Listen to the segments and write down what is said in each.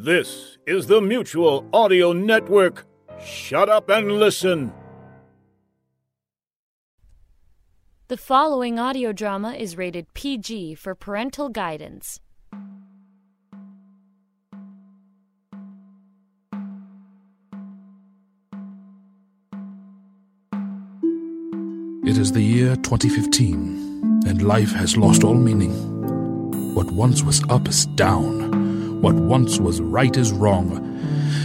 This is the Mutual Audio Network. Shut up and listen. The following audio drama is rated PG for parental guidance. It is the year 2015, and life has lost all meaning. What once was up is down. What once was right is wrong.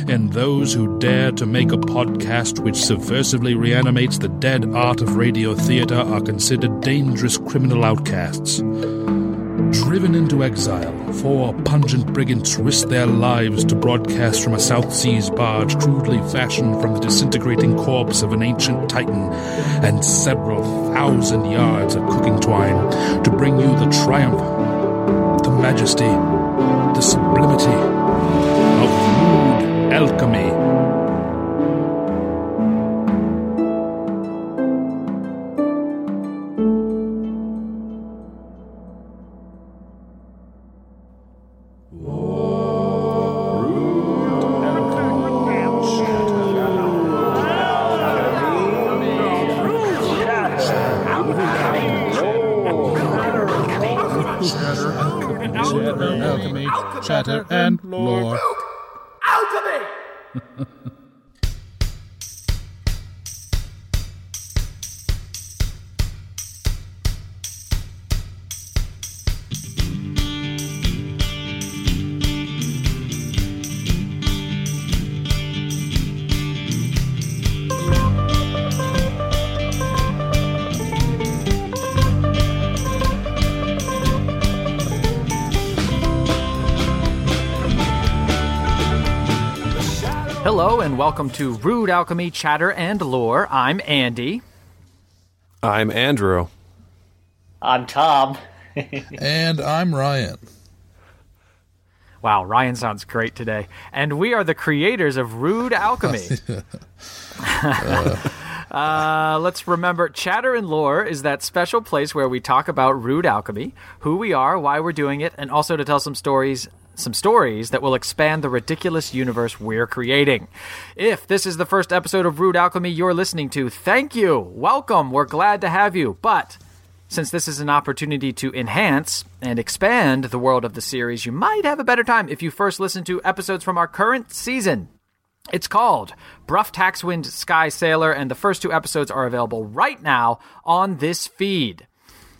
And those who dare to make a podcast which subversively reanimates the dead art of radio theater are considered dangerous criminal outcasts. Driven into exile, four pungent brigands risk their lives to broadcast from a South Seas barge crudely fashioned from the disintegrating corpse of an ancient titan and several thousand yards of cooking twine to bring you the triumph, the majesty, sublimity of rude alchemy. Hello and welcome to Rude Alchemy Chatter and Lore. I'm Andy. I'm Andrew. I'm Tom. And I'm Ryan. Wow, Ryan sounds great today. And we are the creators of Rude Alchemy. uh, let's remember Chatter and Lore is that special place where we talk about Rude Alchemy, who we are, why we're doing it, and also to tell some stories some stories that will expand the ridiculous universe we're creating. If this is the first episode of Rude Alchemy you're listening to, thank you. Welcome. We're glad to have you. But since this is an opportunity to enhance and expand the world of the series, you might have a better time if you first listen to episodes from our current season. It's called Bruff Taxwind Sky Sailor, and the first two episodes are available right now on this feed.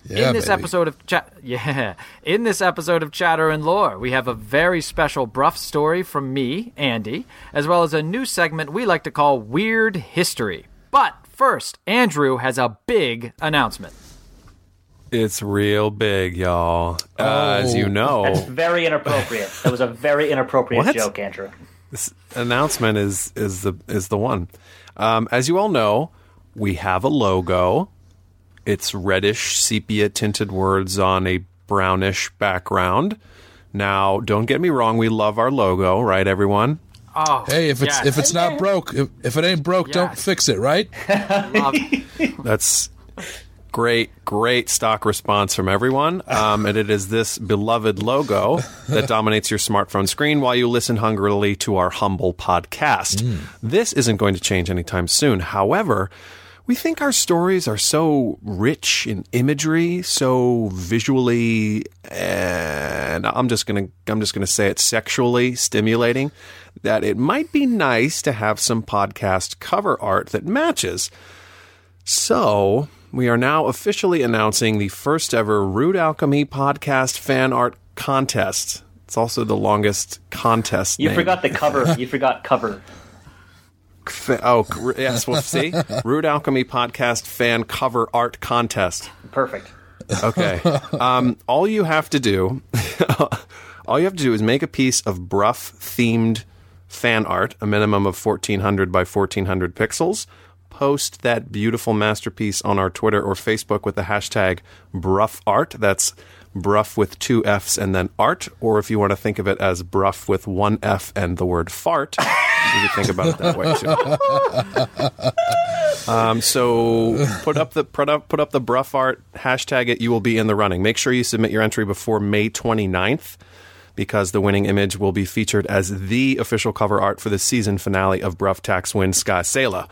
Yeah, in this baby. episode of chat, yeah, in this episode of Chatter and Lore, we have a very special Bruff story from me, Andy, as well as a new segment we like to call Weird History. But first, Andrew has a big announcement. It's real big, y'all. Uh, as you Oh. know, That's very inappropriate. That was a very inappropriate joke, Andrew. this announcement is is the is the one. Um, as you all know, we have a logo. It's reddish sepia tinted words on a brownish background. Now, don't get me wrong, we love our logo, right, everyone? Oh, Hey, if it's yes. if it's not broke, if, if it ain't broke, don't fix it, right? Love- That's great, great stock response from everyone. Um, and it is this beloved logo that dominates your smartphone screen while you listen hungrily to our humble podcast. This isn't going to change anytime soon. However, we think our stories are so rich in imagery, so visually, and I'm just gonna I'm just gonna say it sexually stimulating that it might be nice to have some podcast cover art that matches. So, we are now officially announcing the first ever Rude Alchemy podcast fan art contest. It's also the longest contest. You name. forgot the cover. You forgot cover. Fa- Oh, c- yes. Well, see, Rude Alchemy podcast fan cover art contest. Perfect. Okay. Um, all you have to do, all you have to do is make a piece of Bruff themed fan art, a minimum of 1400 by 1400 pixels. Post that beautiful masterpiece on our Twitter or Facebook with the hashtag Bruff Art. That's Bruff with two F's and then art. Or if you want to think of it as Bruff with one F and the word fart, you can think about it that way too. Um, so put up the put up put up the Bruff art hashtag it. You will be in the running. Make sure you submit your entry before May 29th. because the winning image will be featured as the official cover art for the season finale of Bruff Taxwind Sky Sailor.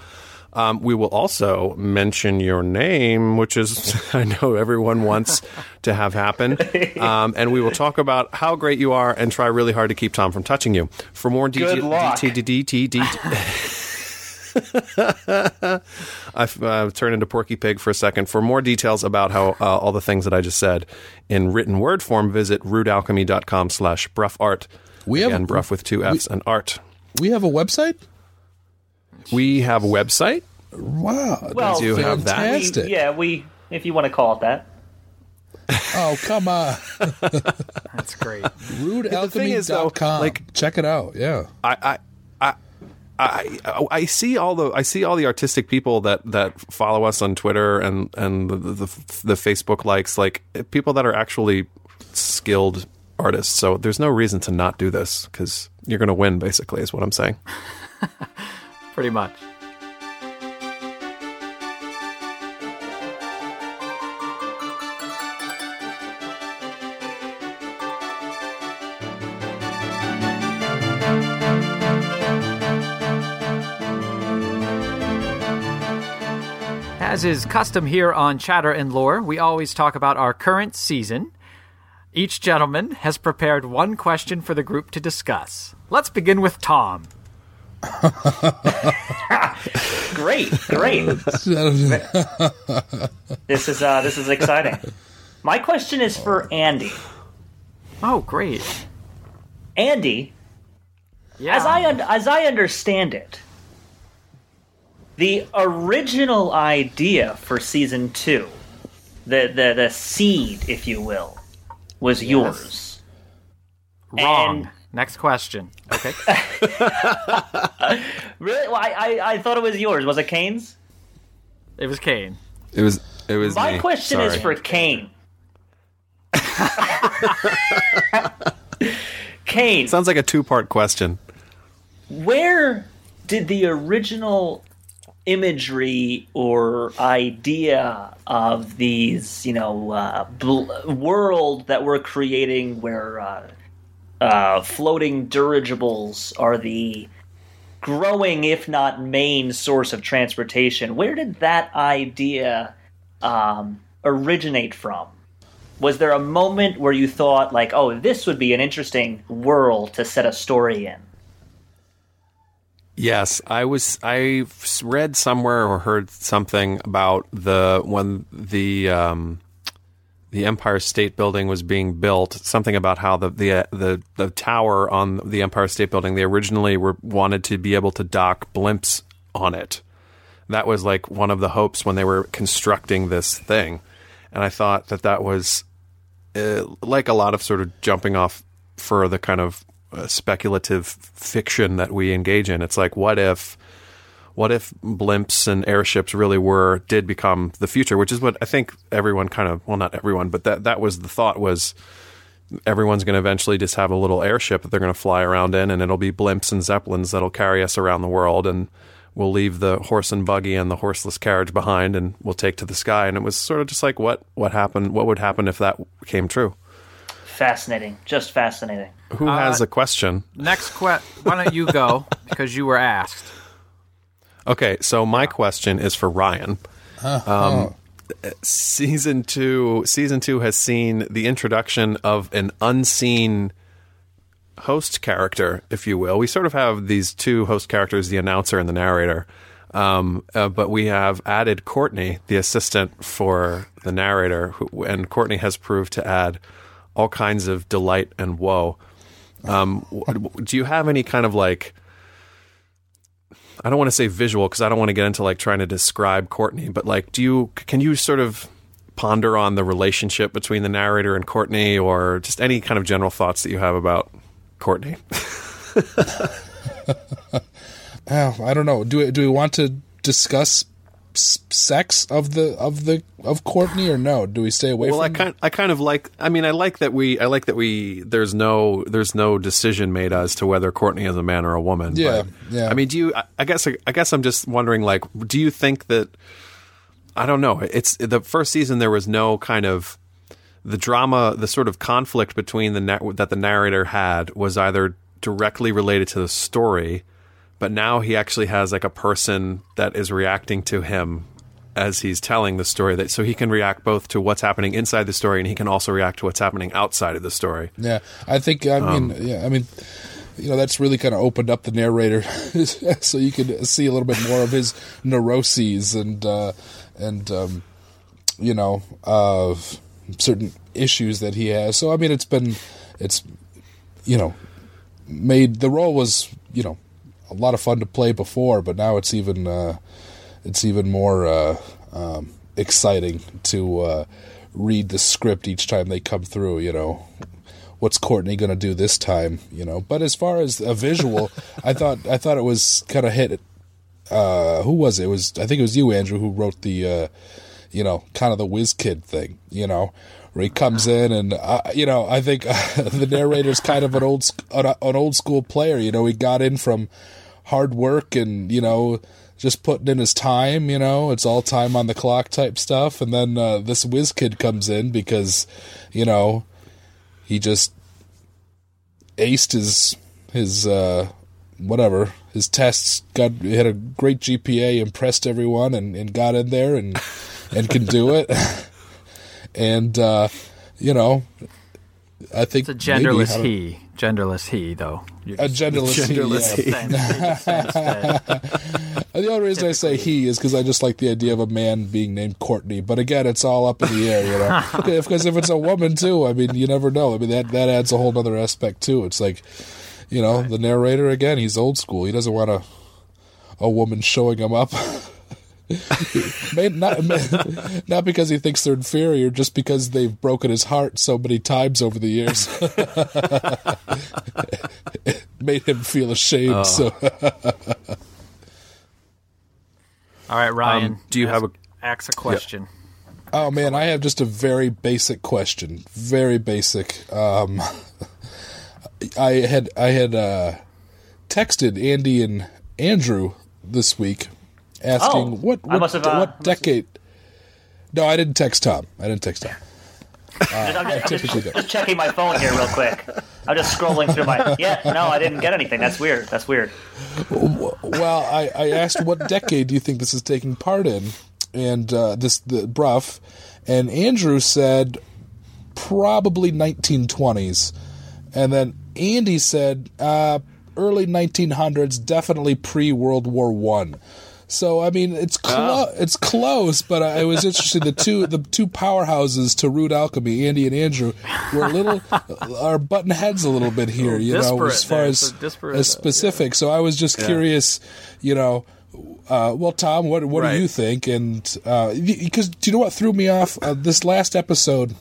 Um, we will also mention your name, which is I know everyone wants to have happen, um, and we will talk about how great you are and try really hard to keep Tom from touching you. For more Good luck. I've uh, turned into Porky Pig for a second. For more details about how uh, all the things that I just said in written word form, visit rudealchemy.com slash bruffart. We have- Again, bruff with two F's and art. We have a website. We have a website. Wow, Well, do have that. fantastic. We, yeah, we if you want to call it that. Oh come on, That's great. thing is, though, rudealchemy.com. like- check it out. Yeah. I, I, I, I, I see all the I see all the artistic people that, that follow us on Twitter and and the, the the Facebook likes like people that are actually skilled artists. So there's no reason to not do this because you're going to win. Basically, is what I'm saying. Pretty much. As is custom here on Chatter and Lore, we always talk about our current season. Each gentleman has prepared one question for the group to discuss. Let's begin with Tom. Great, great. this is uh, this is exciting. My question is for Andy. Oh, great. Andy, Yeah. as I un- as I understand it, the original idea for season two, the the the seed, if you will, was yours. Wrong. And- Next question. Okay. Really? Well, I, I I thought it was yours. Was it Kane's? it was Kane. It was it was My me. question is for Kane. Kane, sounds like a two part question. where did the original imagery or idea of these, you know, uh, bl- world that we're creating where uh, uh, floating dirigibles are the growing, if not main, source of transportation, where did that idea um, originate from? Was there a moment where you thought, like, oh, this would be an interesting world to set a story in? Yes, I was. I read somewhere or heard something about the when the um, the Empire State Building was being built. Something about how the the uh, the the tower on the Empire State Building they originally were wanted to be able to dock blimps on it. That was like one of the hopes when they were constructing this thing, and I thought that that was uh, like a lot of sort of jumping off for the kind of uh, speculative fiction that we engage in. It's like, what if, what if blimps and airships really were did become the future? Which is what I think everyone kind of, well, not everyone, but that that was the thought was everyone's going to eventually just have a little airship that they're going to fly around in, and it'll be blimps and zeppelins that'll carry us around the world, and we'll leave the horse and buggy and the horseless carriage behind, and we'll take to the sky. And it was sort of just like, what what happened? What would happen if that came true? Fascinating. Just fascinating. Who uh, has a question? Next question. Why don't you go because you were asked? Okay, so my question is for Ryan. Um, season two, season two has seen the introduction of an unseen host character, if you will. We sort of have these two host characters, the announcer and the narrator. Um, uh, but we have added Courtney, the assistant for the narrator, who, and Courtney has proved to add all kinds of delight and woe. Um, do you have any kind of like I don't want to say visual because I don't want to get into like trying to describe Courtney, but like, do you can you sort of ponder on the relationship between the narrator and Courtney, or just any kind of general thoughts that you have about Courtney? Oh, I don't know. Do we, do we want to discuss sex of the of the of Courtney or no? Do we stay away well, I kind I kind of like. I mean, I like that we I like that we there's no there's no decision made as to whether Courtney is a man or a woman. Yeah, but, yeah. I mean, do you? I, I guess I guess I'm just wondering. Like, do you think that? I don't know. It's the first season. There was no kind of the drama, the sort of conflict between the that the narrator had was either directly related to the story, but now he actually has like a person that is reacting to him as he's telling the story that so he can react both to what's happening inside the story and he can also react to what's happening outside of the story. Yeah, I think. I mean, yeah, I mean, you know, that's really kind of opened up the narrator, so you can see a little bit more of his neuroses and uh, and um, you know, of certain issues that he has. So I mean, it's been, it's, you know, made the role was you know a lot of fun to play before, but now it's even uh, it's even more uh, um, exciting to uh, read the script each time they come through. You know, what's Courtney going to do this time? You know, but as far as a visual, I thought I thought it was kind of hit. Uh, who was it? it? Was I think it was you, Andrew, who wrote the, uh, you know, kind of the whiz kid thing. You know, where he comes in and uh, you know I think uh, the narrator's kind of an old an old school player. You know, he got in from hard work and you know just putting in his time. You know, it's all time on the clock type stuff. And then uh, this whiz kid comes in because you know he just aced his his uh, whatever his tests. Got had a great GPA, impressed everyone, and, and got in there and and can do it. and uh, you know, I think it's a genderless maybe, he. Genderless he, though. a genderless, genderless he. Yeah. the only reason I say he is because I just like the idea of a man being named Courtney. But again, it's all up in the air, you know. Because if it's a woman too, I mean, you never know. I mean, that that adds a whole other aspect too. It's like, you know, right. the narrator again. He's old school. He doesn't want a a woman showing him up. not, not because he thinks they're inferior, just because they've broken his heart so many times over the years. made him feel ashamed. Oh. So. All right, Ryan. Um, do you ask, have a ask a question? Oh man, I have just a very basic question. Very basic. Um, I had I had uh, texted Andy and Andrew this week asking oh, what what, have, uh, what decade. No, I didn't text Tom. I didn't text Tom. Uh, I'm, just, I'm just, just, checking my phone here real quick. I'm just scrolling through my. Yeah, no, I didn't get anything. That's weird. That's weird. Well, I, I asked what decade do you think this is taking part in, and uh, this the Bruff, and Andrew said probably 1920s, and then Andy said uh, early 1900s, definitely pre World War One. So I mean, it's clo- oh. it's close, but I, it was interesting. The two the two powerhouses to Rude Alchemy, Andy and Andrew, were a little are button heads a little bit here. You know, as far as as specific. Yeah. So I was just yeah. curious. You know. Uh, well, Tom, what what right. do you think? And because uh, do you know what threw me off? Uh, this last episode,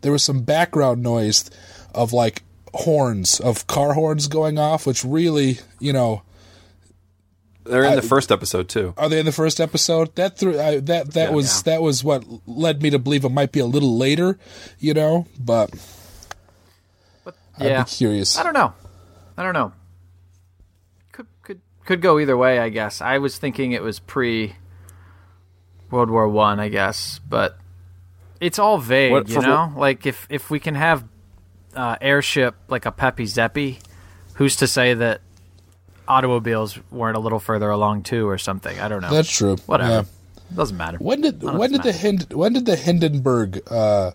there was some background noise of like horns of car horns going off, which really, you know, they're in I, the first episode too. Are they in the first episode? That through I, that that yeah, was yeah. that was what led me to believe it might be a little later, you know. But, but yeah, I'd be curious. I don't know. I don't know. Could could could go either way. I guess I was thinking it was pre World War One. I, I guess, but it's all vague. What, you know, what? like if if we can have uh, airship like a Peppy Zeppy, who's to say that automobiles weren't a little further along too, or something. I don't know. That's true. Whatever. Yeah. Doesn't matter. When did when did the Hind, when did the Hindenburg uh,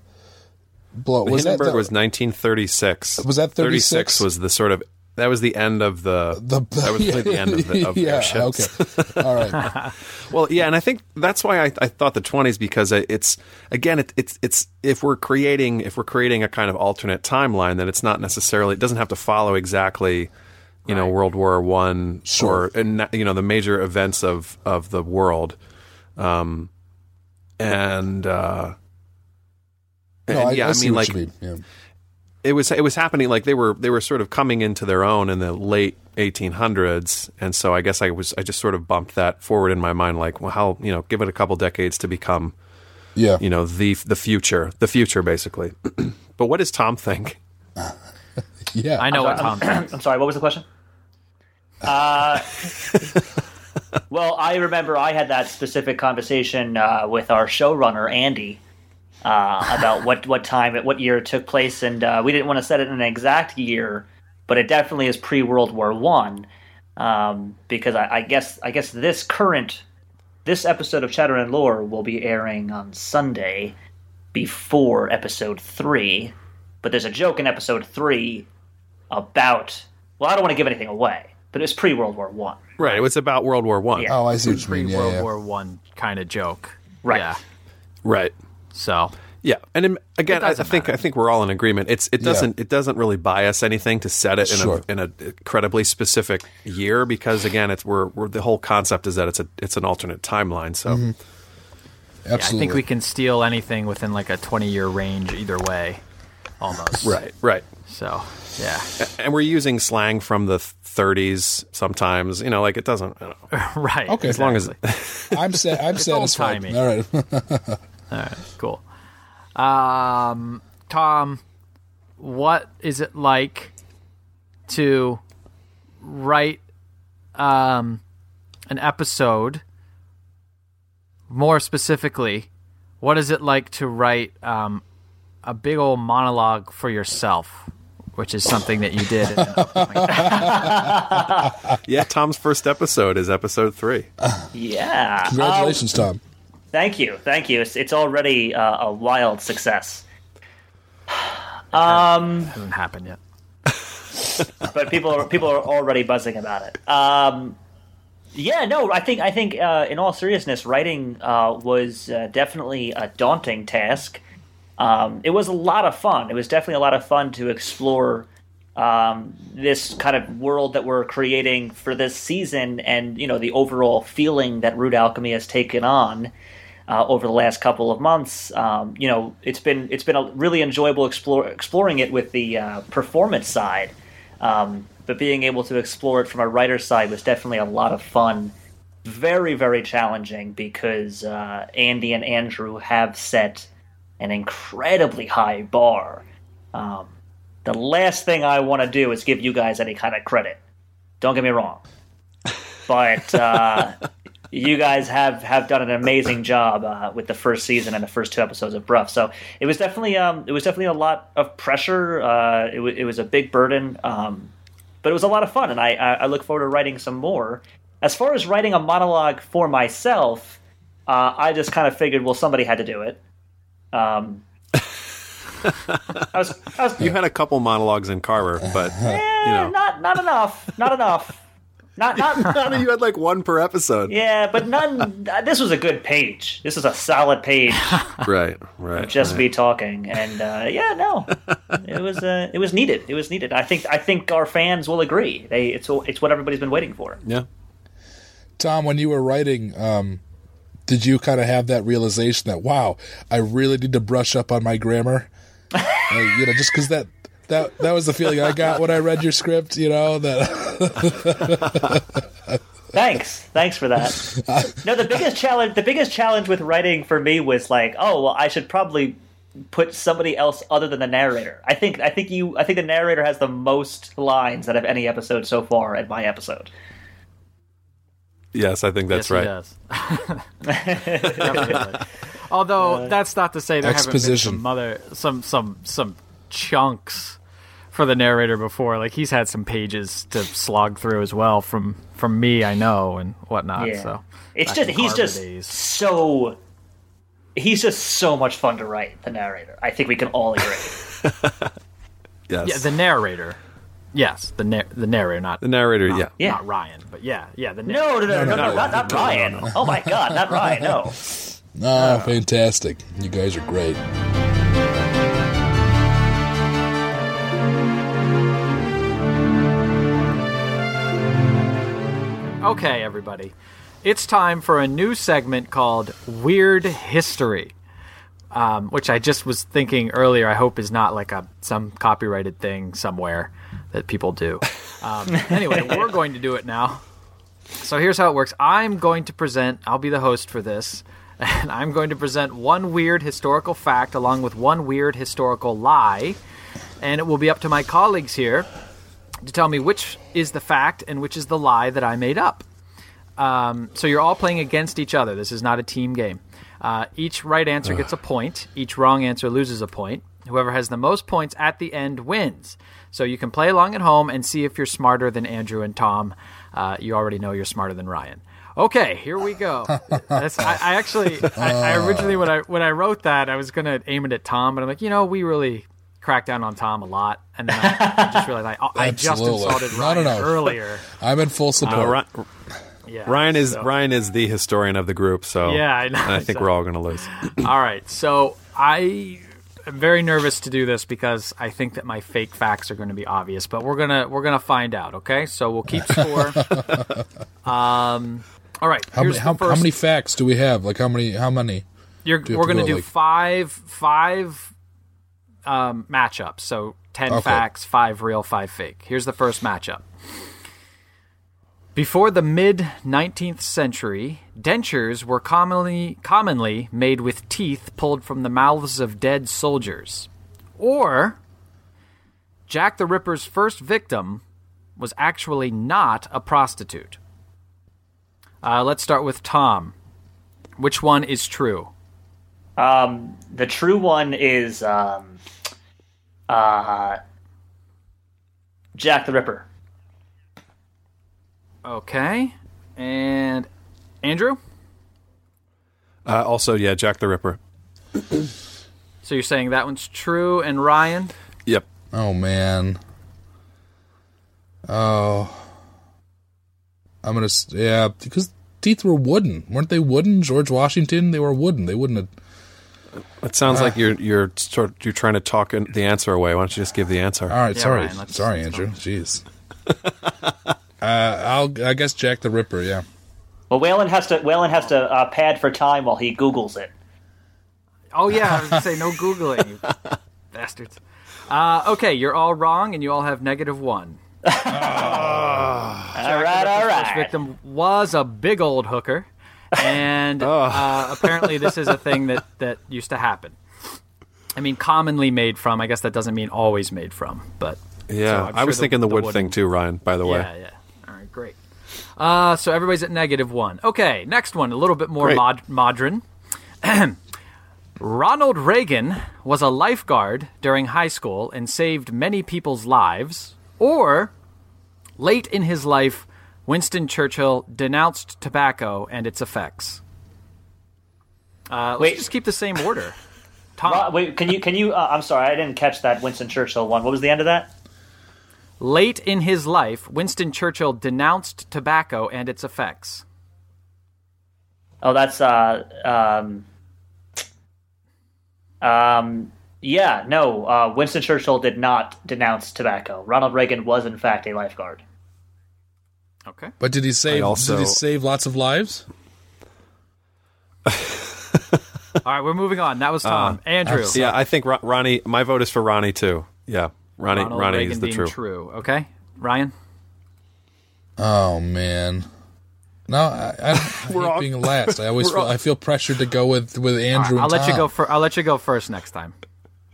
blow? Was Hindenburg that the, was 1936. Was that 36? 36 was the sort of that was the end of the, the that was yeah, the end of, the, of yeah, airships. Okay, all right. well, yeah, and I think that's why I, I thought the twenties because it's again it, it's it's if we're creating if we're creating a kind of alternate timeline, then it's not necessarily it doesn't have to follow exactly you know World War One sure. or and you know the major events of of the world, um, and uh, no, and, I, yeah, I, I mean like yeah. it was it was happening like they were they were sort of coming into their own in the late 1800s, and so I guess I was I just sort of bumped that forward in my mind like well how you know give it a couple decades to become yeah you know the the future the future basically, but what does Tom think? Yeah, I know I'm what Tom. I'm, I'm sorry. What was the question? Uh, well, I remember I had that specific conversation uh, with our showrunner Andy, uh, about what what time what year it took place, and uh, we didn't want to set it in an exact year, but it definitely is pre World War One, um, because I, I guess I guess this current this episode of Chatter and Lore will be airing on Sunday before episode three, but there's a joke in episode three about well, I don't want to give anything away, but it was pre World War One. Right. It was about World War One. Yeah. Oh, I see what you Pre mean. Yeah, World yeah. War One kind of joke. Right. Yeah. Right. So Yeah, and in, again, I, I think matter. I think we're all in agreement. It's it doesn't it doesn't really bias anything to set it in Sure. a in a incredibly specific year because again, it's we're, we're the whole concept is that it's a it's an alternate timeline. So mm-hmm. yeah, I Absolutely. think we can steal anything within like a 20 year range either way, almost. right, right, So yeah, and we're using slang from the 30s sometimes. You know, like it doesn't. I don't know. right. Okay. As long as I'm sa- I'm satisfied. timing. All right. All right, cool. Um, Tom, what is it like to write um, an episode? More specifically, what is it like to write um, a big old monologue for yourself? Which is something that you did. yeah, Tom's first episode is episode three. Yeah. Congratulations, Tom. Thank you, thank you. It's, it's already uh, a wild success. Um hasn't happened yet. but people are people are already buzzing about it. Um, yeah, no, I think I think uh, in all seriousness, writing uh, was uh, definitely a daunting task. Um, it was a lot of fun. It was definitely a lot of fun to explore um, this kind of world that we're creating for this season, and you know the overall feeling that Rude Alchemy has taken on uh, over the last couple of months. Um, you know, it's been it's been a really enjoyable explore, exploring it with the uh, performance side, um, but being able to explore it from a writer's side was definitely a lot of fun. Very very challenging because uh, Andy and Andrew have set an incredibly high bar. Um, the last thing I want to do is give you guys any kind of credit. Don't get me wrong, but uh, you guys have have done an amazing job uh, with the first season and the first two episodes of Bruff. So it was definitely um, it was definitely a lot of pressure. Uh, it, w- it was a big burden, um, but it was a lot of fun, and I, I, I look forward to writing some more. As far as writing a monologue for myself, uh, I just kind of figured, well, somebody had to do it. Um, I was, I was You had a couple monologues in Carver, but eh, you know, not not enough, not enough, not not you had like one per episode. Yeah, but none. This was a good page. This is a solid page. Right, right. Just right. me talking, and uh, yeah, no, it was uh, it was needed. It was needed. I think I think our fans will agree. They it's it's what everybody's been waiting for. yeah. Tom, when you were writing, um, did you kind of have that realization that wow, I really need to brush up on my grammar? You know, just because that that that was the feeling I got when I read your script. You know that Thanks, thanks for that. No, the biggest challenge the biggest challenge with writing for me was like, oh well, I should probably put somebody else other than the narrator. I think I think you I think the narrator has the most lines out of any episode so far in my episode. Yes, I think that's yes, right. He does. Definitely. Although that's not to say there haven't been some other some some some chunks for the narrator before. Like he's had some pages to slog through as well from from me, I know, and whatnot. Yeah. So It's just he's just days. so he's just so much fun to write. The narrator, I think we can all agree. Yes. yeah, the narrator. Yes, the nar- the narrator, not the narrator, yeah. Yeah. not Ryan, but yeah, yeah, the narrator. No, no, no, no, no, no, not, not Ryan. Oh my god, not Ryan. No. ah, fantastic. You guys are great. Okay, everybody. It's time for a new segment called Weird History. Um, which I just was thinking earlier. I hope is not like a some copyrighted thing somewhere that people do. Um, anyway, we're going to do it now. So here's how it works. I'm going to present. I'll be the host for this, and I'm going to present one weird historical fact along with one weird historical lie, and it will be up to my colleagues here to tell me which is the fact and which is the lie that I made up. Um, so you're all playing against each other. This is not a team game. Uh, each right answer gets a point. Each wrong answer loses a point. Whoever has the most points at the end wins. So you can play along at home and see if you're smarter than Andrew and Tom. Uh, you already know you're smarter than Ryan. Okay, here we go. That's, I, I actually, I, I originally when I when I wrote that, I was gonna aim it at Tom, but I'm like, you know, we really cracked down on Tom a lot, and then I, I just realized I, I just Absolutely. insulted No, Ryan no, no. earlier. I'm in full Uh, support. Yeah, Ryan is so- Ryan is the historian of the group, so Yeah, I know. I think we're all going to lose. All right, so I am very nervous to do this because I think that my fake facts are going to be obvious, but we're gonna we're gonna find out. Okay, so we'll keep score. um, all right. how many how, how many facts do we have? Like how many how many? You're, we're going to do like- five five um, matchups. So ten Okay. facts, five real, five fake. Here's the first matchup. Before the mid 19th century, dentures were commonly commonly made with teeth pulled from the mouths of dead soldiers. Or Jack the Ripper's first victim was actually not a prostitute. Uh, let's start with Tom. Which one is true? Um, the true one is um, uh, Jack the Ripper. Okay. And Andrew? Uh, also, yeah, Jack the Ripper. So you're saying that one's true, and Ryan? Yep. Oh man. Oh. I'm gonna yeah because teeth were wooden, weren't they? Wooden. George Washington, they were wooden. They wouldn't have. It sounds like you're you're sort you're trying to talk the answer away. Why don't you just give the answer? All right, Yeah, sorry, Ryan, sorry, Andrew. Jeez. uh, I'll I guess Jack the Ripper. Yeah. Well, Whalen has to Waylon has to uh, pad for time while he Googles it. Oh, yeah, I was going to say no Googling, you bastards. Uh, okay, you're all wrong, and you all have negative one. all right, all First victim was a big old hooker, and uh, apparently this is a thing that, that used to happen. I mean, commonly made from. I guess that doesn't mean always made from, but yeah, so I'm I was the- thinking the, the wood wooden- thing too, Ryan. By the way, Yeah, yeah. All right, great. Uh, so everybody's at negative one. Okay, next one, a little bit more Great. mod- modern. Ronald Reagan was a lifeguard during high school and saved many people's lives. Or, late in his life, Winston Churchill denounced tobacco and its effects. Uh, let's Wait. just keep the same order. Tom, Uh, wait, can you can you? Uh, I'm sorry, I didn't catch that Winston Churchill one. What was the end of that? Late in his life, Winston Churchill denounced tobacco and its effects. Oh, that's uh um um yeah no. Uh, Winston Churchill did not denounce tobacco. Ronald Reagan was in fact a lifeguard. Okay. But did he save? I also- Did he save lots of lives? All right, we're moving on. That was Tom. Andrew. yeah, I think Ronnie. My vote is for Ronnie too. Yeah, Ronnie. Ronald Ronnie Reagan is the being true. true. Okay, Ryan. Oh man. No, I, I, I hate being last. I always feel, I feel pressured to go with with Andrew. I'll and let you Tom. go. For, I'll let you go first next time.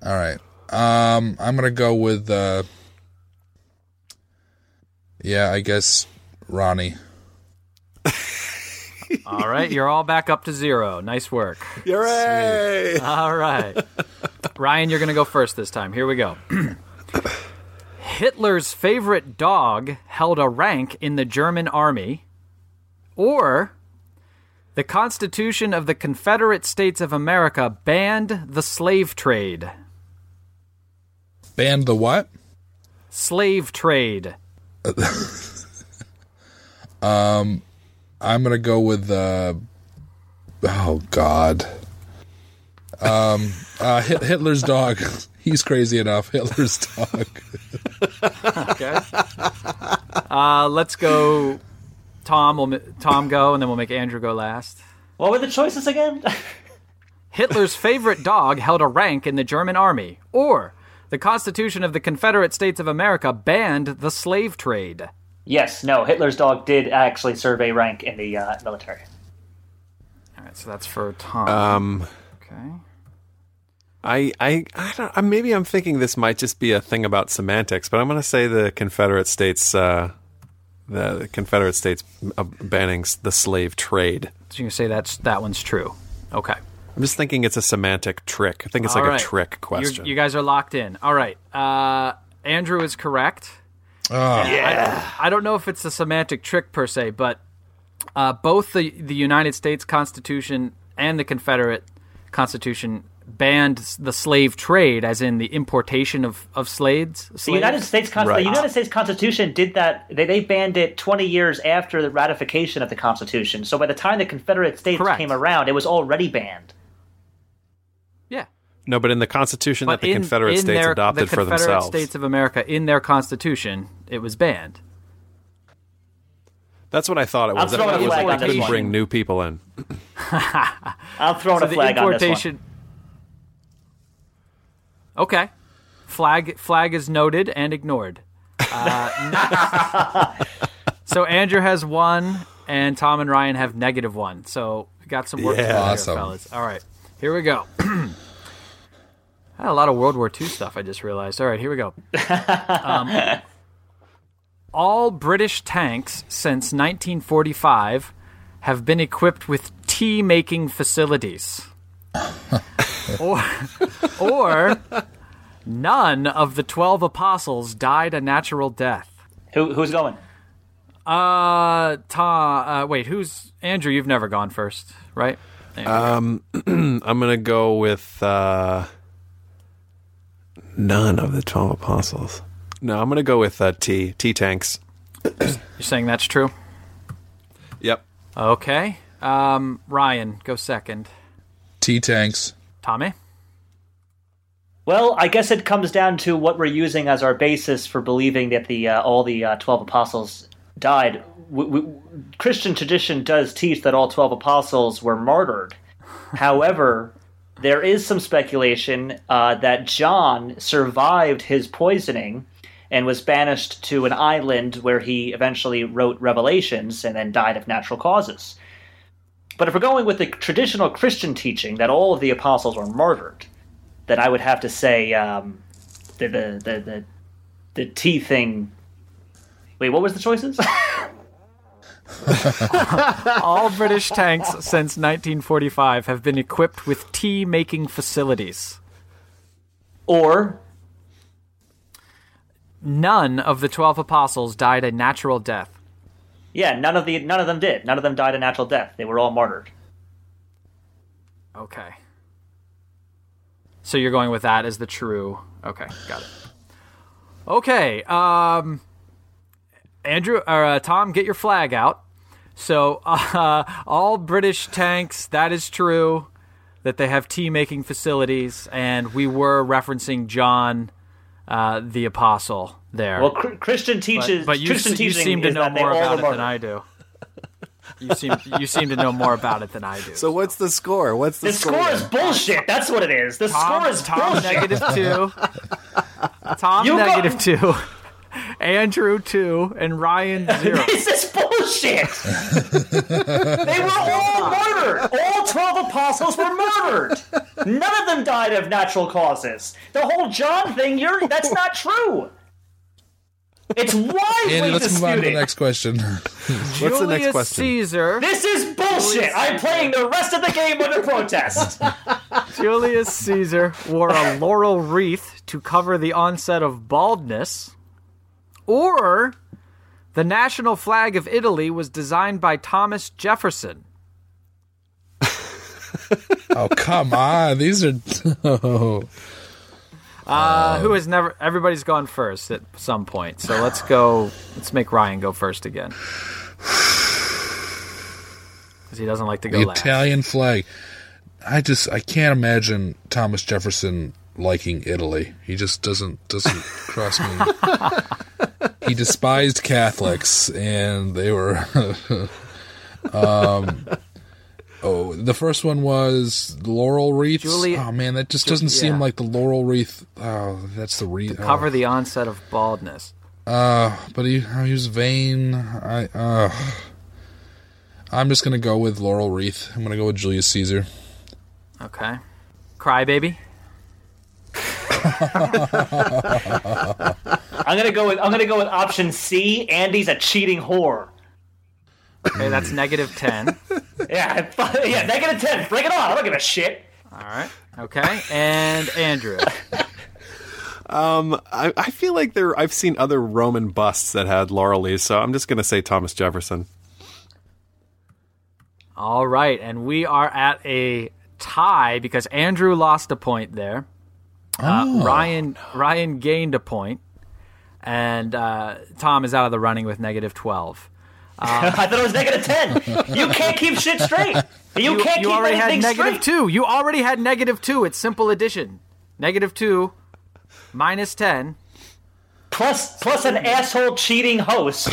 All right. Um, I'm gonna go with. Uh, yeah, I guess Ronnie. All right, you're all back up to zero. Nice work. Hooray! All right, Ryan, you're going to go first this time. Here we go. Hitler's favorite dog held a rank in the German army, or the Constitution of the Confederate States of America banned the slave trade. Banned the what? Slave trade. um, I'm gonna go with. Uh, oh God. Um, uh, Hitler's dog. He's crazy enough. Hitler's dog. Okay. uh, let's go. Tom will Tom go, and then we'll make Andrew go last. What were the choices again? Hitler's favorite dog held a rank in the German army, or the Constitution of the Confederate States of America banned the slave trade. yes, no. Hitler's dog did actually serve a rank in the uh, military. All right, so that's for Tom. Um, okay. I, I, I don't. uh, Maybe I'm thinking this might just be a thing about semantics, but I'm going to say the Confederate States, uh, the, the Confederate States uh, banning the slave trade. So you can say that's that one's true. Okay. I'm just thinking it's a semantic trick. I think it's All like right. a trick You- question. You, guys are locked in. All right. Uh, Andrew is correct. Ah, I, I don't know if it's a semantic trick per se, but uh, both the the United States Constitution and the Confederate Constitution banned the slave trade, as in the importation of of slaves. The United States Con- Right. the United States Constitution did that. They, they banned it 20 years after the ratification of the Constitution. So by the time the Confederate States Correct. came around, it was already banned. Yeah. no, but in the Constitution that the in- Confederate in States their, adopted the for Confederate themselves. States of America, in their Constitution, it was banned. That's what I thought it was. I throwing thought a it was like on they this couldn't one. bring new people in. I'm throwing So a the flag on this one. Importation. Okay, flag flag is noted and ignored. Uh, so Andrew has one, and Tom and Ryan have negative one. So we got some work to do Yeah. here, Awesome. fellas. All right, here we go. I had a lot of World War II stuff. I just realized. All right, here we go. Um, all British tanks since 1945 have been equipped with tea making facilities. or, or none of the 12 apostles died a natural death. Who, who's going? Uh, Tom, uh, wait, who's Andrew? You've never gone first, right? Um I'm gonna go with uh, none of the twelve apostles. No, I'm gonna go with uh, T T tanks. You're saying that's true? Yep. Okay. Um, Ryan, go second. T tanks. Tommy? Well, I guess it comes down to what we're using as our basis for believing that the uh, all the uh, twelve apostles died. W- w- Christian tradition does teach that all twelve apostles were martyred. However, there is some speculation uh, that John survived his poisoning and was banished to an island where he eventually wrote Revelations and then died of natural causes. But if we're going with the traditional Christian teaching that all of the apostles were martyred, then I would have to say um, the, the the the the T thing. Wait, what was the choices? All British tanks since 1945 have been equipped with tea making facilities. or None of the 12 apostles died a natural death. Yeah, none of the none of them did. None of them died a natural death. They were all martyred. Okay. So you're going with that as the true. Okay, got it. Okay, um Andrew or uh, Tom, get your flag out. So, uh, all British tanks, that is true that they have tea making facilities and we were referencing John uh, the apostle there. Well, Christian teaches. but you, Christian se- you seem to know more about it than. I do. You seem you seem to know more about it than I do. So what's the score? What's the, score? The score is bullshit. That's what it is. The Tom, score is Tom bullshit. negative two. Tom You got- negative two. Andrew two and Ryan zero. This is bullshit. they were all murdered. All twelve apostles were murdered. None of them died of natural causes. The whole John thing, you're that's not true. It's widely Andy, let's move on to the next question. What's the next Julius question? Caesar. This is bullshit. I'm playing the rest of the game under protest. Julius Caesar wore a laurel wreath to cover the onset of baldness, or the national flag of Italy was designed by Thomas Jefferson. oh come on, these are. Oh. Uh, who has never? Everybody's gone first at some point. So let's go. Let's make Ryan go first again, because he doesn't like to go the last. Italian flag. I just I can't imagine Thomas Jefferson liking Italy. He just doesn't doesn't cross me. he despised Catholics, and they were. um, oh, the first one was laurel wreaths. Julie- oh man, that just Ju- doesn't seem yeah. like the laurel wreath. Oh, that's the wreath. To Cover oh. the onset of baldness. Uh, but he, he was vain. I, uh, I'm just gonna go with Laurel Wreath. I'm gonna go with Julius Caesar. Okay. Crybaby. I'm gonna go with I'm gonna go with option C. Andy's a cheating whore. Okay, that's negative ten. Yeah, yeah, negative ten. Bring it on. I don't give a shit. All right. Okay. And Andrew. Um, I, I feel like there. I've seen other Roman busts that had laurel leaves, so I'm just going to say Thomas Jefferson. All right, and we are at a tie because Andrew lost a point there. Uh, Ryan Ryan gained a point, and uh, Tom is out of the running with negative twelve. I thought it was negative ten. You can't keep shit straight. You, can't you keep already had anything negative straight. two. You already had negative two. It's simple addition. Negative two minus ten. Plus, plus an asshole cheating host.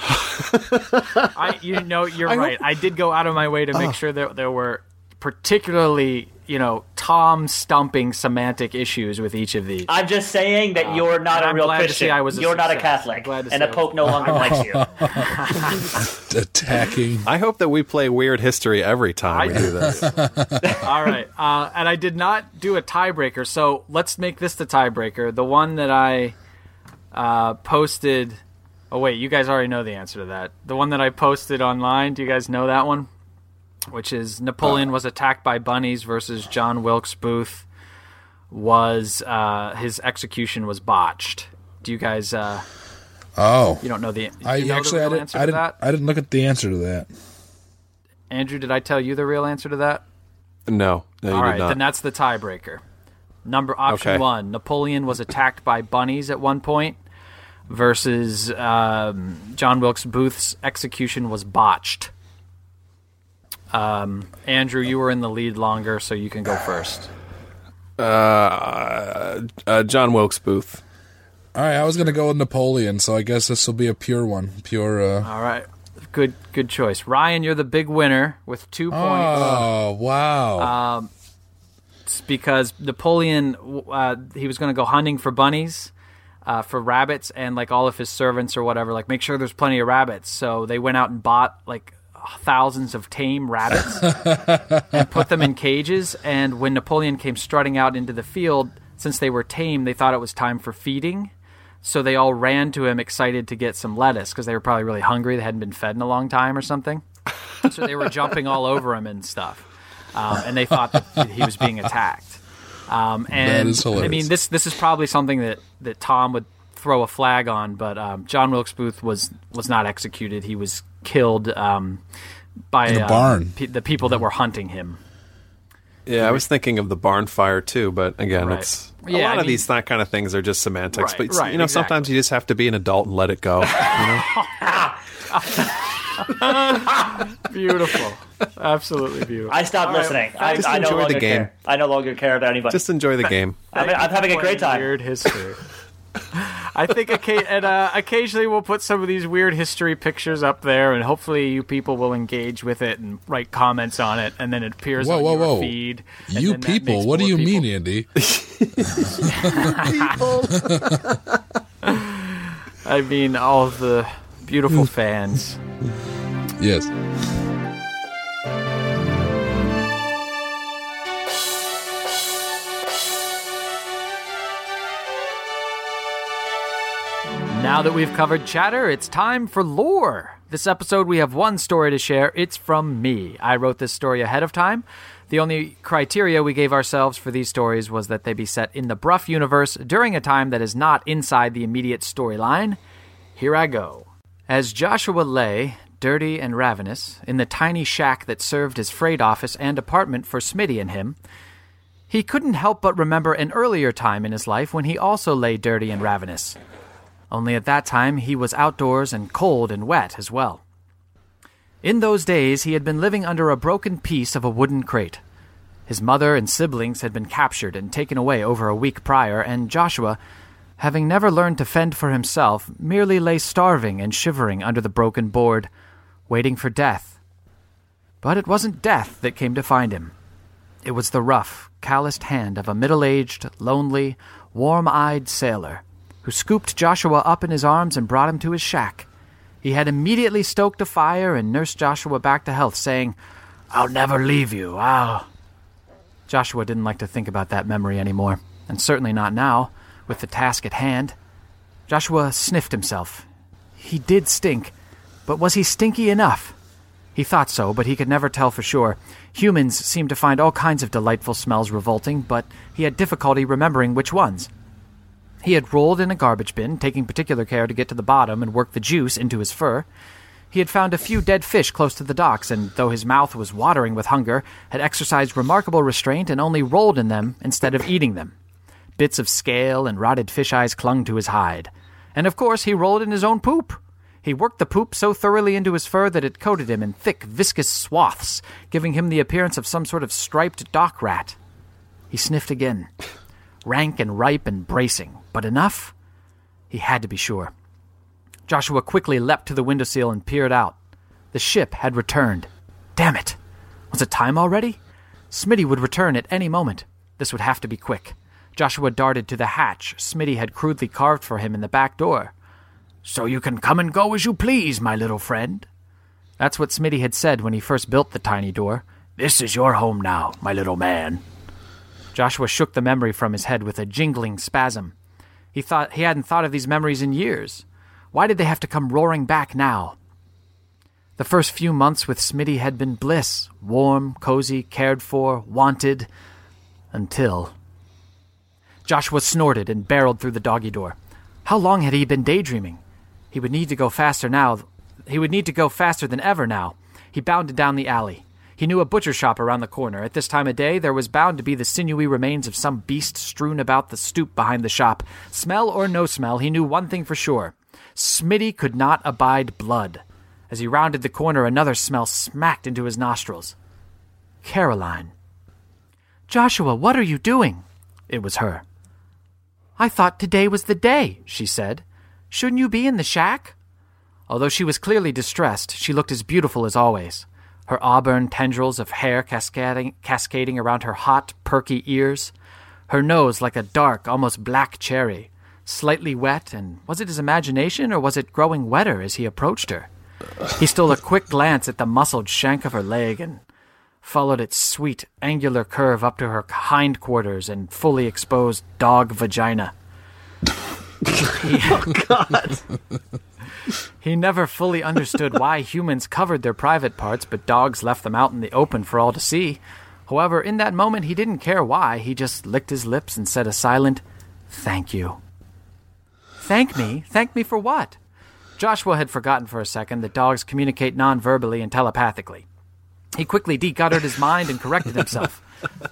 I, you know, you're right. I did go out of my way to make sure that there were particularly, you know, Tom stumping semantic issues with each of these. I'm just saying that you're not and a I'm real glad to Christian. see I was a you're not a. Catholic, Glad to and the Pope no longer likes you. Attacking. I hope that we play weird history every time I we do this. All right. Uh, and I did not do a tiebreaker, so let's make this the tiebreaker. The one that I uh, posted. Oh, wait, you guys already know the answer to that. The one that I posted online, do you guys know that one? Which is Napoleon was attacked by bunnies versus John Wilkes Booth was uh, his execution was botched. Do you guys uh, Oh, you don't know the I know actually the I didn't. answer I didn't. that? I didn't look at the answer to that. Andrew, did I tell you the real answer to that? No, no, you All did right, not. then that's the tiebreaker. Number option Okay. one: Napoleon was attacked by bunnies at one point, versus um, John Wilkes Booth's execution was botched. Um, Andrew, you were in the lead longer, so you can go first. uh, uh, John Wilkes Booth. All right, I was gonna go with Napoleon, so I guess this will be a pure one. Pure. Uh, All right, good good choice, Ryan. You're the big winner with two points. oh wow! It's because Napoleon, uh, he was going to go hunting for bunnies, uh, for rabbits, and like all of his servants or whatever, like make sure there's plenty of rabbits. So they went out and bought like thousands of tame rabbits and put them in cages. And when Napoleon came strutting out into the field, since they were tame, they thought it was time for feeding. So they all ran to him excited to get some lettuce because they were probably really hungry. They hadn't been fed in a long time or something. So they were jumping all over him and stuff. Um, and they thought that he was being attacked. Um, and I mean, this this is probably something that, that Tom would throw a flag on, but um, John Wilkes Booth was was not executed. He was killed um, by the a uh, barn. pe- the people that were hunting him. Yeah, I was thinking of the barn fire too, but again, Right. it's a Yeah, lot I of mean- these that kind of things are just semantics. Right, but right, you know, exactly. sometimes you just have to be an adult and let it go. You know? Beautiful, absolutely beautiful. I stopped listening. I, Just I no enjoy the game. care. I no longer care about anybody. just enjoy the game. I'm, I'm having a great time. Weird history. I think occa- and, uh, occasionally we'll put some of these weird history pictures up there, and hopefully you people will engage with it and write comments on it, and then it appears Whoa, on whoa, your whoa. feed. you people, what do you people- mean, Andy? people. I mean, all the beautiful fans. yes. Now that we've covered chatter, it's time for lore. This episode, we have one story to share. It's from me. I wrote this story ahead of time. The only criteria we gave ourselves for these stories was that they be set in the Bruff universe during a time that is not inside the immediate storyline. Here I go. As Joshua lay, dirty and ravenous, in the tiny shack that served as freight office and apartment for Smitty and him, he couldn't help but remember an earlier time in his life when he also lay dirty and ravenous. Only at that time he was outdoors and cold and wet as well. In those days he had been living under a broken piece of a wooden crate. His mother and siblings had been captured and taken away over a week prior, and Joshua, having never learned to fend for himself, merely lay starving and shivering under the broken board, waiting for death. But it wasn't death that came to find him. It was the rough, calloused hand of a middle aged, lonely, warm eyed sailor who scooped Joshua up in his arms and brought him to his shack. He had immediately stoked a fire and nursed Joshua back to health, saying, I'll never leave you. I'll. Joshua didn't like to think about that memory anymore, and certainly not now, with the task at hand. Joshua sniffed himself. He did stink, but was he stinky enough? He thought so, but he could never tell for sure. Humans seemed to find all kinds of delightful smells revolting, but he had difficulty remembering which ones. He had rolled in a garbage bin, taking particular care to get to the bottom and work the juice into his fur. He had found a few dead fish close to the docks, and though his mouth was watering with hunger, had exercised remarkable restraint and only rolled in them instead of eating them. Bits of scale and rotted fish eyes clung to his hide. And of course, he rolled in his own poop. He worked the poop so thoroughly into his fur that it coated him in thick, viscous swaths, giving him the appearance of some sort of striped dock rat. He sniffed again. Rank and ripe and bracing, but enough? He had to be sure. Joshua quickly leapt to the windowsill and peered out. The ship had returned. Damn it! Was it time already? Smitty would return at any moment. This would have to be quick. Joshua darted to the hatch Smitty had crudely carved for him in the back door. So you can come and go as you please, my little friend. That's what Smitty had said when he first built the tiny door. This is your home now, my little man. Joshua shook the memory from his head with a jingling spasm. He thought he hadn't thought of these memories in years. Why did they have to come roaring back now? The first few months with Smitty had been bliss, warm, cozy, cared for, wanted, until. Joshua snorted and barreled through the doggy door. How long had he been daydreaming? He would need to go faster now. He would need to go faster than ever now. He bounded down the alley. He knew a butcher shop around the corner. At this time of day, there was bound to be the sinewy remains of some beast strewn about the stoop behind the shop. Smell or no smell, he knew one thing for sure. Smitty could not abide blood. As he rounded the corner, another smell smacked into his nostrils. Caroline. Joshua, what are you doing? It was her. I thought today was the day, she said. Shouldn't you be in the shack? Although she was clearly distressed, she looked as beautiful as always. Her auburn tendrils of hair cascading, cascading around her hot, perky ears. Her nose like a dark, almost black cherry. Slightly wet, and was it his imagination or was it growing wetter as he approached her? He stole a quick glance at the muscled shank of her leg and followed its sweet, angular curve up to her hindquarters and fully exposed dog vagina. he, Oh, God. He never fully understood why humans covered their private parts, but dogs left them out in the open for all to see. However, in that moment, he didn't care why. He just licked his lips and said a silent, Thank you. Thank me? Thank me for what? Joshua had forgotten for a second that dogs communicate non-verbally and telepathically. He quickly decuttered his mind and corrected himself.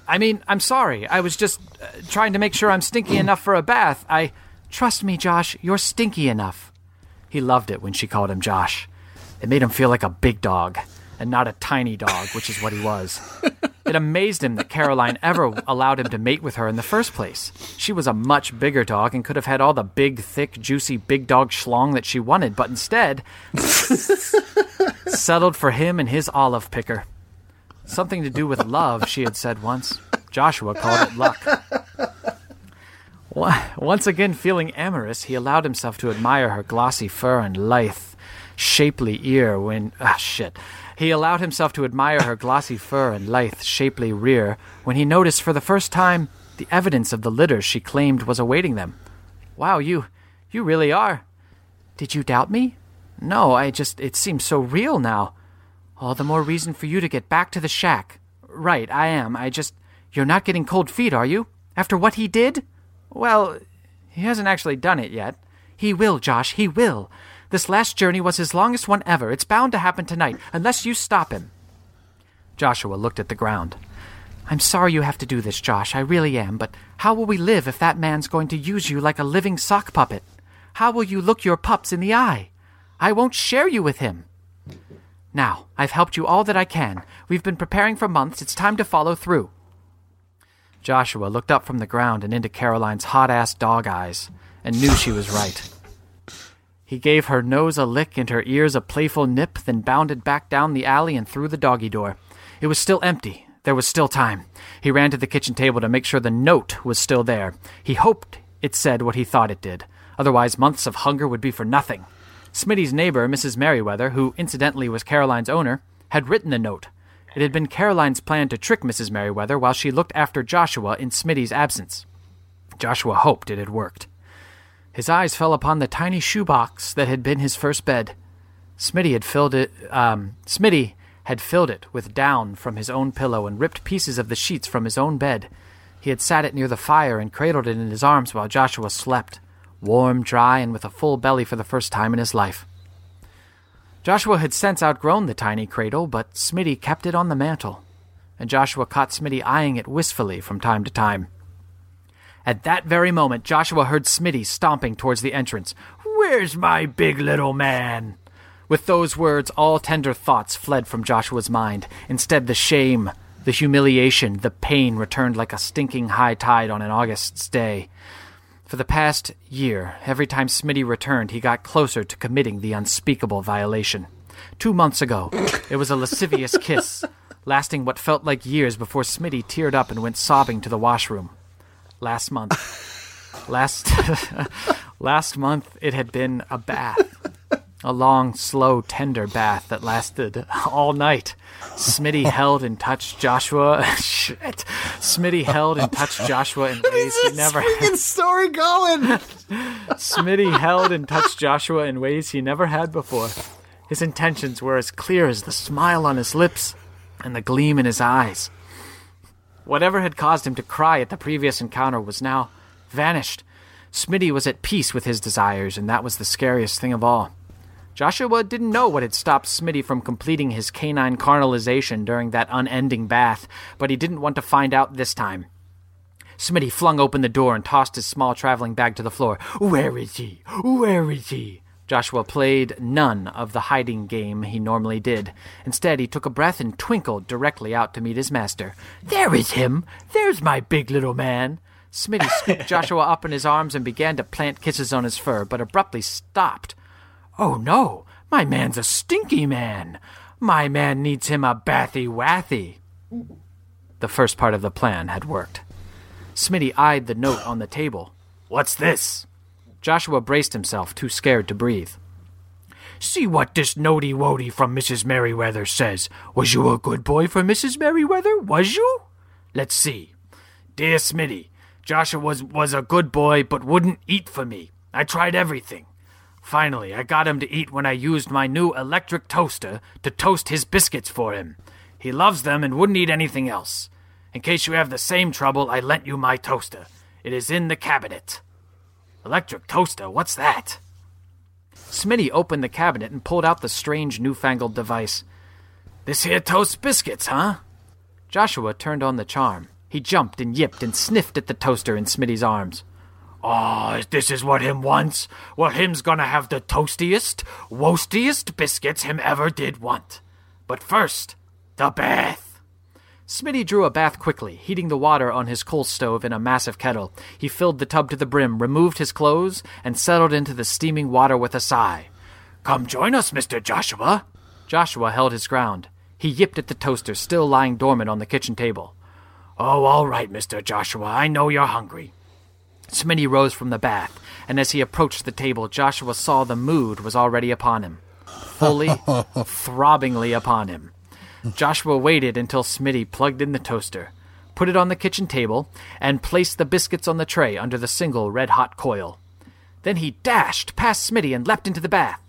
I mean, I'm sorry. I was just uh, trying to make sure I'm stinky enough for a bath. I. Trust me, Josh, you're stinky enough. He loved it when she called him Josh. It made him feel like a big dog, and not a tiny dog, which is what he was. It amazed him that Caroline ever allowed him to mate with her in the first place. She was a much bigger dog and could have had all the big, thick, juicy big dog schlong that she wanted, but instead settled for him and his olive picker. Something to do with love, she had said once. Joshua called it luck. Once again feeling amorous, he allowed himself to admire her glossy fur and lithe, shapely ear when. Ah, shit. He allowed himself to admire her glossy fur and lithe, shapely rear when he noticed for the first time the evidence of the litter she claimed was awaiting them. Wow, you. you really are. Did you doubt me? No, I just. it seems so real now. All the more reason for you to get back to the shack. Right, I am. I just. You're not getting cold feet, are you? After what he did? Well, he hasn't actually done it yet. He will, Josh, he will. This last journey was his longest one ever. It's bound to happen tonight, unless you stop him. Joshua looked at the ground. I'm sorry you have to do this, Josh, I really am, but how will we live if that man's going to use you like a living sock puppet? How will you look your pups in the eye? I won't share you with him. Now, I've helped you all that I can. We've been preparing for months. It's time to follow through. Joshua looked up from the ground and into Caroline's hot ass dog eyes and knew she was right. He gave her nose a lick and her ears a playful nip, then bounded back down the alley and through the doggy door. It was still empty. There was still time. He ran to the kitchen table to make sure the note was still there. He hoped it said what he thought it did. Otherwise, months of hunger would be for nothing. Smitty's neighbor, Mrs. Merriweather, who incidentally was Caroline's owner, had written the note. It had been Caroline's plan to trick Mrs. Merriweather while she looked after Joshua in Smitty's absence. Joshua hoped it had worked. His eyes fell upon the tiny shoebox that had been his first bed. Smitty had filled it. Um, Smitty had filled it with down from his own pillow and ripped pieces of the sheets from his own bed. He had sat it near the fire and cradled it in his arms while Joshua slept, warm, dry, and with a full belly for the first time in his life. Joshua had since outgrown the tiny cradle, but Smitty kept it on the mantel, and Joshua caught Smitty eyeing it wistfully from time to time. At that very moment, Joshua heard Smitty stomping towards the entrance. Where's my big little man? With those words, all tender thoughts fled from Joshua's mind. Instead, the shame, the humiliation, the pain returned like a stinking high tide on an August's day. For the past year, every time Smitty returned, he got closer to committing the unspeakable violation. Two months ago, it was a lascivious kiss, lasting what felt like years before Smitty teared up and went sobbing to the washroom. Last month, last last month, it had been a bath, a long, slow, tender bath that lasted all night. Smitty held and touched Joshua. Shit. Smitty held and touched Joshua in ways he never. story going. Smitty held and touched Joshua in ways he never had before. His intentions were as clear as the smile on his lips and the gleam in his eyes. Whatever had caused him to cry at the previous encounter was now vanished. Smitty was at peace with his desires, and that was the scariest thing of all. Joshua didn't know what had stopped Smitty from completing his canine carnalization during that unending bath, but he didn't want to find out this time. Smitty flung open the door and tossed his small traveling bag to the floor. Where is he? Where is he? Joshua played none of the hiding game he normally did. Instead, he took a breath and twinkled directly out to meet his master. There is him! There's my big little man! Smitty scooped Joshua up in his arms and began to plant kisses on his fur, but abruptly stopped. Oh no, my man's a stinky man. My man needs him a bathy wathy. The first part of the plan had worked. Smitty eyed the note on the table. What's this? Joshua braced himself, too scared to breathe. See what this notey wotey from Mrs. Merriweather says. Was you a good boy for Mrs. Merriweather? Was you? Let's see. Dear Smitty, Joshua was, was a good boy, but wouldn't eat for me. I tried everything. Finally, I got him to eat when I used my new electric toaster to toast his biscuits for him. He loves them and wouldn't eat anything else. In case you have the same trouble, I lent you my toaster. It is in the cabinet. Electric toaster? What's that? Smitty opened the cabinet and pulled out the strange newfangled device. This here toast biscuits, huh? Joshua turned on the charm. He jumped and yipped and sniffed at the toaster in Smitty's arms. Oh, this is what him wants. Well, him's gonna have the toastiest, woastiest biscuits him ever did want. But first, the bath. Smitty drew a bath quickly, heating the water on his coal stove in a massive kettle. He filled the tub to the brim, removed his clothes, and settled into the steaming water with a sigh. Come join us, Mr. Joshua. Joshua held his ground. He yipped at the toaster, still lying dormant on the kitchen table. Oh, all right, Mr. Joshua. I know you're hungry. Smitty rose from the bath, and as he approached the table, Joshua saw the mood was already upon him. Fully, throbbingly upon him. Joshua waited until Smitty plugged in the toaster, put it on the kitchen table, and placed the biscuits on the tray under the single red hot coil. Then he dashed past Smitty and leapt into the bath.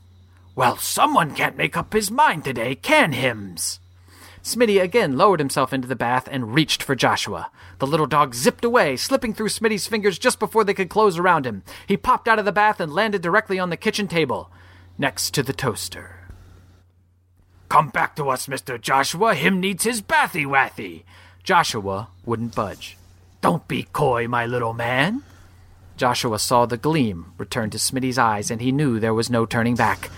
Well, someone can't make up his mind today, can hims? Smitty again lowered himself into the bath and reached for Joshua. The little dog zipped away, slipping through Smitty's fingers just before they could close around him. He popped out of the bath and landed directly on the kitchen table, next to the toaster. Come back to us, Mr. Joshua. Him needs his bathy wathy. Joshua wouldn't budge. Don't be coy, my little man. Joshua saw the gleam return to Smitty's eyes, and he knew there was no turning back.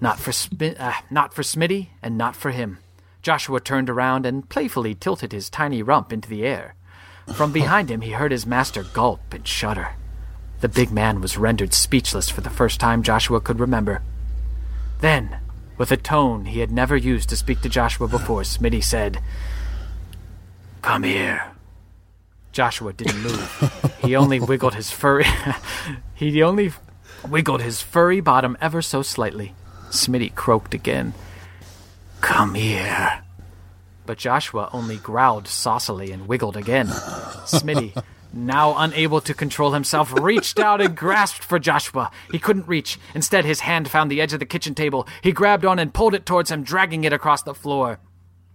Not for, Smi- uh, not for Smitty, and not for him. Joshua turned around and playfully tilted his tiny rump into the air. From behind him, he heard his master gulp and shudder. The big man was rendered speechless for the first time Joshua could remember. Then, with a tone he had never used to speak to Joshua before, Smitty said, Come here. Joshua didn't move. he only wiggled his furry he only wiggled his furry bottom ever so slightly. Smitty croaked again. Come here. But Joshua only growled saucily and wiggled again. Smitty, now unable to control himself, reached out and grasped for Joshua. He couldn't reach. Instead, his hand found the edge of the kitchen table. He grabbed on and pulled it towards him, dragging it across the floor.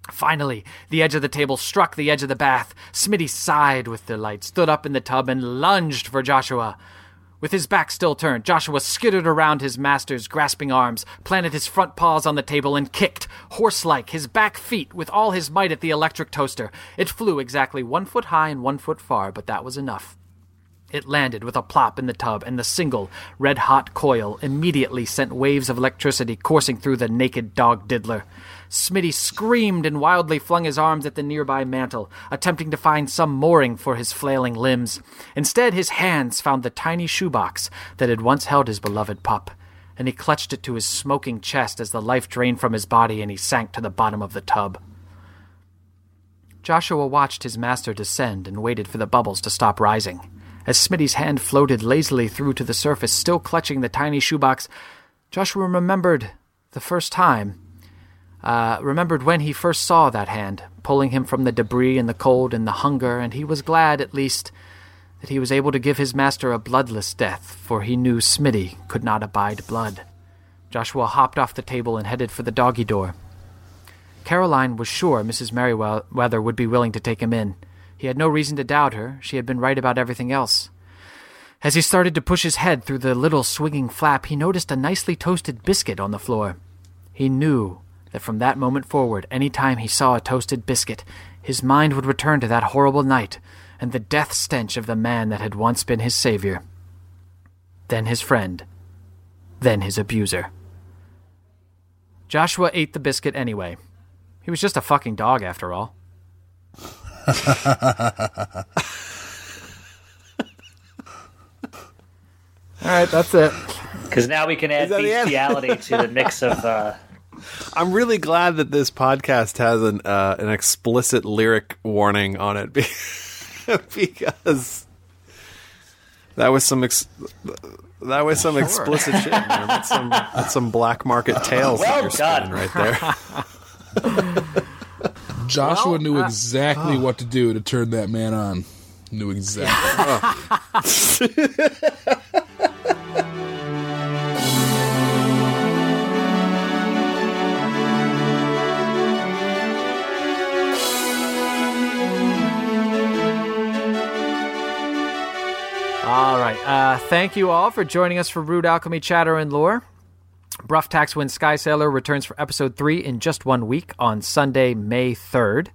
Finally, the edge of the table struck the edge of the bath. Smitty sighed with delight, stood up in the tub, and lunged for Joshua. With his back still turned, Joshua skittered around his master's grasping arms, planted his front paws on the table, and kicked, horse like, his back feet with all his might at the electric toaster. It flew exactly one foot high and one foot far, but that was enough. It landed with a plop in the tub, and the single, red hot coil immediately sent waves of electricity coursing through the naked dog diddler. Smitty screamed and wildly flung his arms at the nearby mantel, attempting to find some mooring for his flailing limbs. Instead, his hands found the tiny shoebox that had once held his beloved pup, and he clutched it to his smoking chest as the life drained from his body and he sank to the bottom of the tub. Joshua watched his master descend and waited for the bubbles to stop rising. As Smitty's hand floated lazily through to the surface, still clutching the tiny shoebox, Joshua remembered the first time uh, remembered when he first saw that hand, pulling him from the debris and the cold and the hunger, and he was glad, at least, that he was able to give his master a bloodless death, for he knew Smitty could not abide blood. Joshua hopped off the table and headed for the doggy door. Caroline was sure Mrs. Merriweather would be willing to take him in. He had no reason to doubt her. She had been right about everything else. As he started to push his head through the little swinging flap, he noticed a nicely toasted biscuit on the floor. He knew that from that moment forward, any time he saw a toasted biscuit, his mind would return to that horrible night and the death stench of the man that had once been his savior. Then his friend. Then his abuser. Joshua ate the biscuit anyway. He was just a fucking dog after all. all right, that's it. Because now we can add bestiality to the mix of uh, I'm really glad that this podcast has an uh, an explicit lyric warning on it because that was some ex- that was some sure. explicit shit. Man. That's some that's some black market tales well that you're right there. Joshua well, knew uh, exactly uh, what to do to turn that man on. Knew exactly. All right. Uh, thank you all for joining us for Rude Alchemy Chatter and Lore. Bruff Taxwind Sky Sailor returns for episode 3 in just one week on Sunday, May 3rd.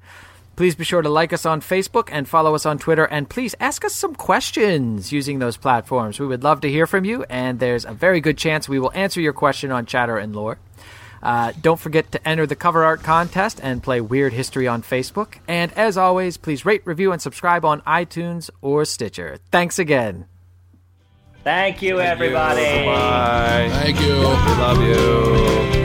Please be sure to like us on Facebook and follow us on Twitter, and please ask us some questions using those platforms. We would love to hear from you, and there's a very good chance we will answer your question on Chatter and Lore. Uh, don't forget to enter the cover art contest and play Weird History on Facebook. And as always, please rate, review, and subscribe on iTunes or Stitcher. Thanks again. Thank you, Thank everybody. You. Bye. Thank you. We love you.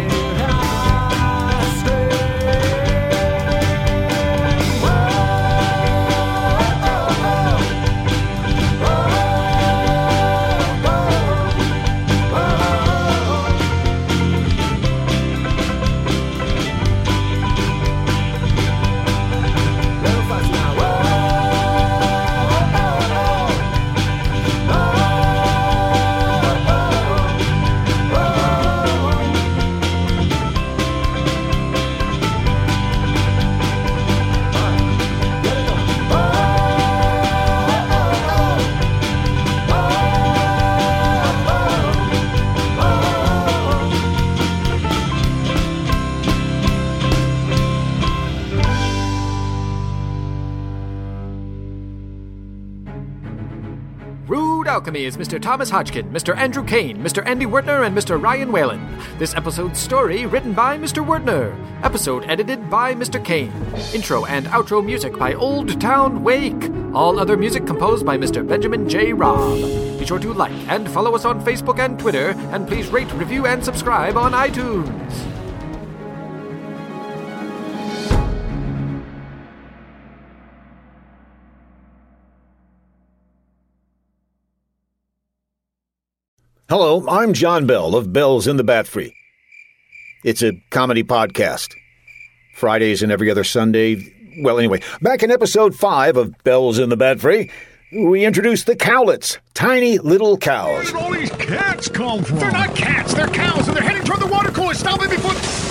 Alchemy is Mr. Thomas Hodgkin, Mr. Andrew Kane, Mr. Andy Wertner, and Mr. Ryan Whalen. This episode's story written by Mr. Wertner. Episode edited by Mr. Kane. Intro and outro music by Old Town Wake. All other music composed by Mr. Benjamin J. Robb. Be sure to like and follow us on Facebook and Twitter, and please rate, review, and subscribe on iTunes. Hello, I'm John Bell of Bells in the Bat Free. It's a comedy podcast. Fridays and every other Sunday. Well, anyway, back in episode 5 of Bells in the Bat Free, we introduced the cowlets, tiny little cows. Where did all these cats come from? They're not cats, they're cows, and they're heading toward the water cooler. Stop it before.